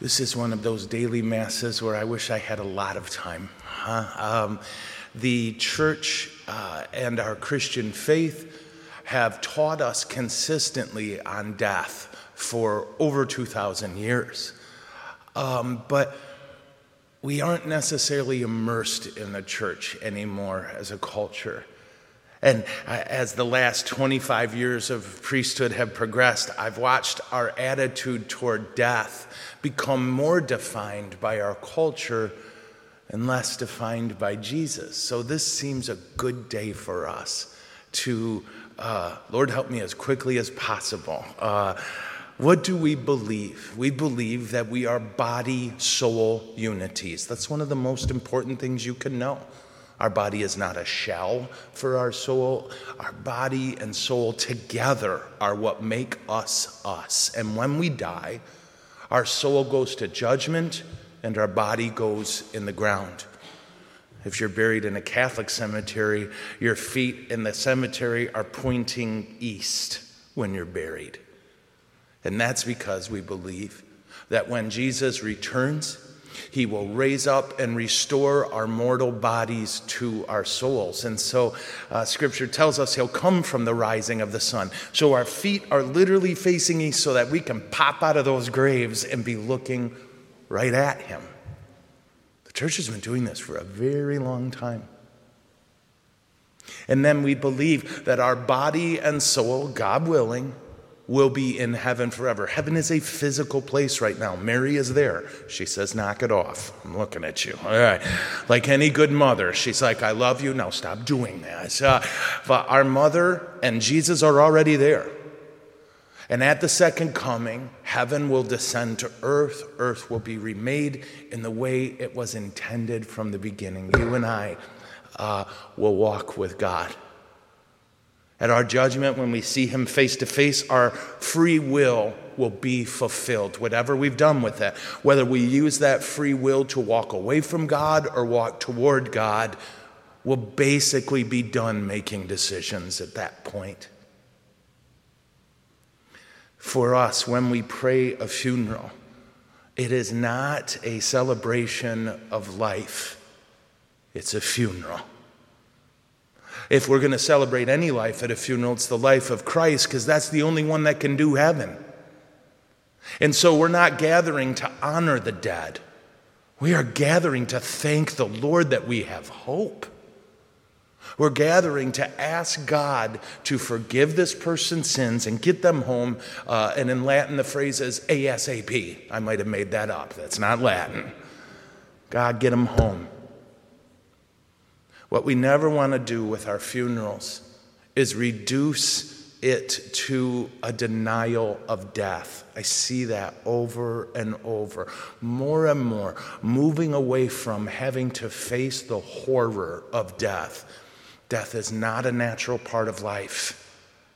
This is one of those daily masses where I wish I had a lot of time. Huh? Um, the church uh, and our Christian faith have taught us consistently on death for over 2,000 years. Um, but we aren't necessarily immersed in the church anymore as a culture. And uh, as the last 25 years of priesthood have progressed, I've watched our attitude toward death become more defined by our culture and less defined by Jesus. So this seems a good day for us to, uh, Lord, help me as quickly as possible. Uh, what do we believe? We believe that we are body soul unities. That's one of the most important things you can know. Our body is not a shell for our soul. Our body and soul together are what make us us. And when we die, our soul goes to judgment and our body goes in the ground. If you're buried in a Catholic cemetery, your feet in the cemetery are pointing east when you're buried. And that's because we believe that when Jesus returns, he will raise up and restore our mortal bodies to our souls. And so, uh, scripture tells us he'll come from the rising of the sun. So, our feet are literally facing east so that we can pop out of those graves and be looking right at him. The church has been doing this for a very long time. And then we believe that our body and soul, God willing, will be in heaven forever. Heaven is a physical place right now. Mary is there. She says, Knock it off. I'm looking at you. All right. Like any good mother, she's like, I love you. Now stop doing that. Uh, but our mother and Jesus are already there. And at the second coming, heaven will descend to earth. Earth will be remade in the way it was intended from the beginning. You and I uh, will walk with God. At our judgment, when we see Him face to face, our free will will be fulfilled, whatever we've done with it. Whether we use that free will to walk away from God or walk toward God, will basically be done making decisions at that point. For us, when we pray a funeral, it is not a celebration of life, it's a funeral. If we're going to celebrate any life at a funeral, it's the life of Christ because that's the only one that can do heaven. And so we're not gathering to honor the dead. We are gathering to thank the Lord that we have hope. We're gathering to ask God to forgive this person's sins and get them home. Uh, and in Latin, the phrase is ASAP. I might have made that up. That's not Latin. God, get them home. What we never want to do with our funerals is reduce it to a denial of death. I see that over and over, more and more, moving away from having to face the horror of death. Death is not a natural part of life.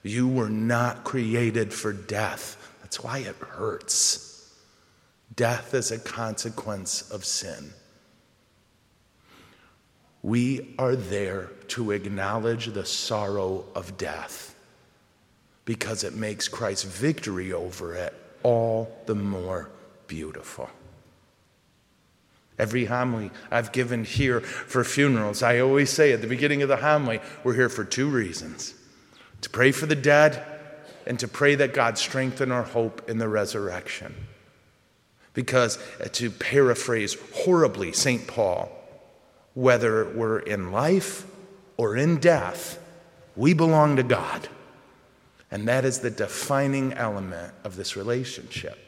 You were not created for death. That's why it hurts. Death is a consequence of sin. We are there to acknowledge the sorrow of death because it makes Christ's victory over it all the more beautiful. Every homily I've given here for funerals, I always say at the beginning of the homily, we're here for two reasons to pray for the dead and to pray that God strengthen our hope in the resurrection. Because, uh, to paraphrase horribly St. Paul, whether we're in life or in death, we belong to God. And that is the defining element of this relationship.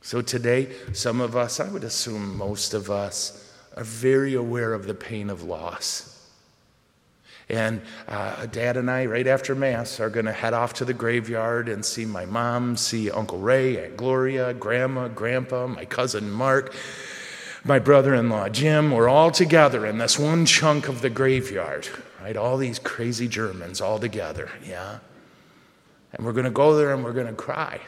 So today, some of us, I would assume most of us, are very aware of the pain of loss. And uh, dad and I, right after Mass, are going to head off to the graveyard and see my mom, see Uncle Ray, Aunt Gloria, Grandma, Grandpa, my cousin Mark, my brother in law, Jim, we're all together in this one chunk of the graveyard, right? All these crazy Germans all together, yeah? And we're going to go there and we're going to cry.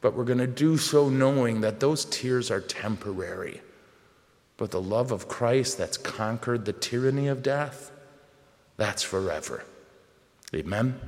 But we're going to do so knowing that those tears are temporary. But the love of Christ that's conquered the tyranny of death, that's forever. Amen.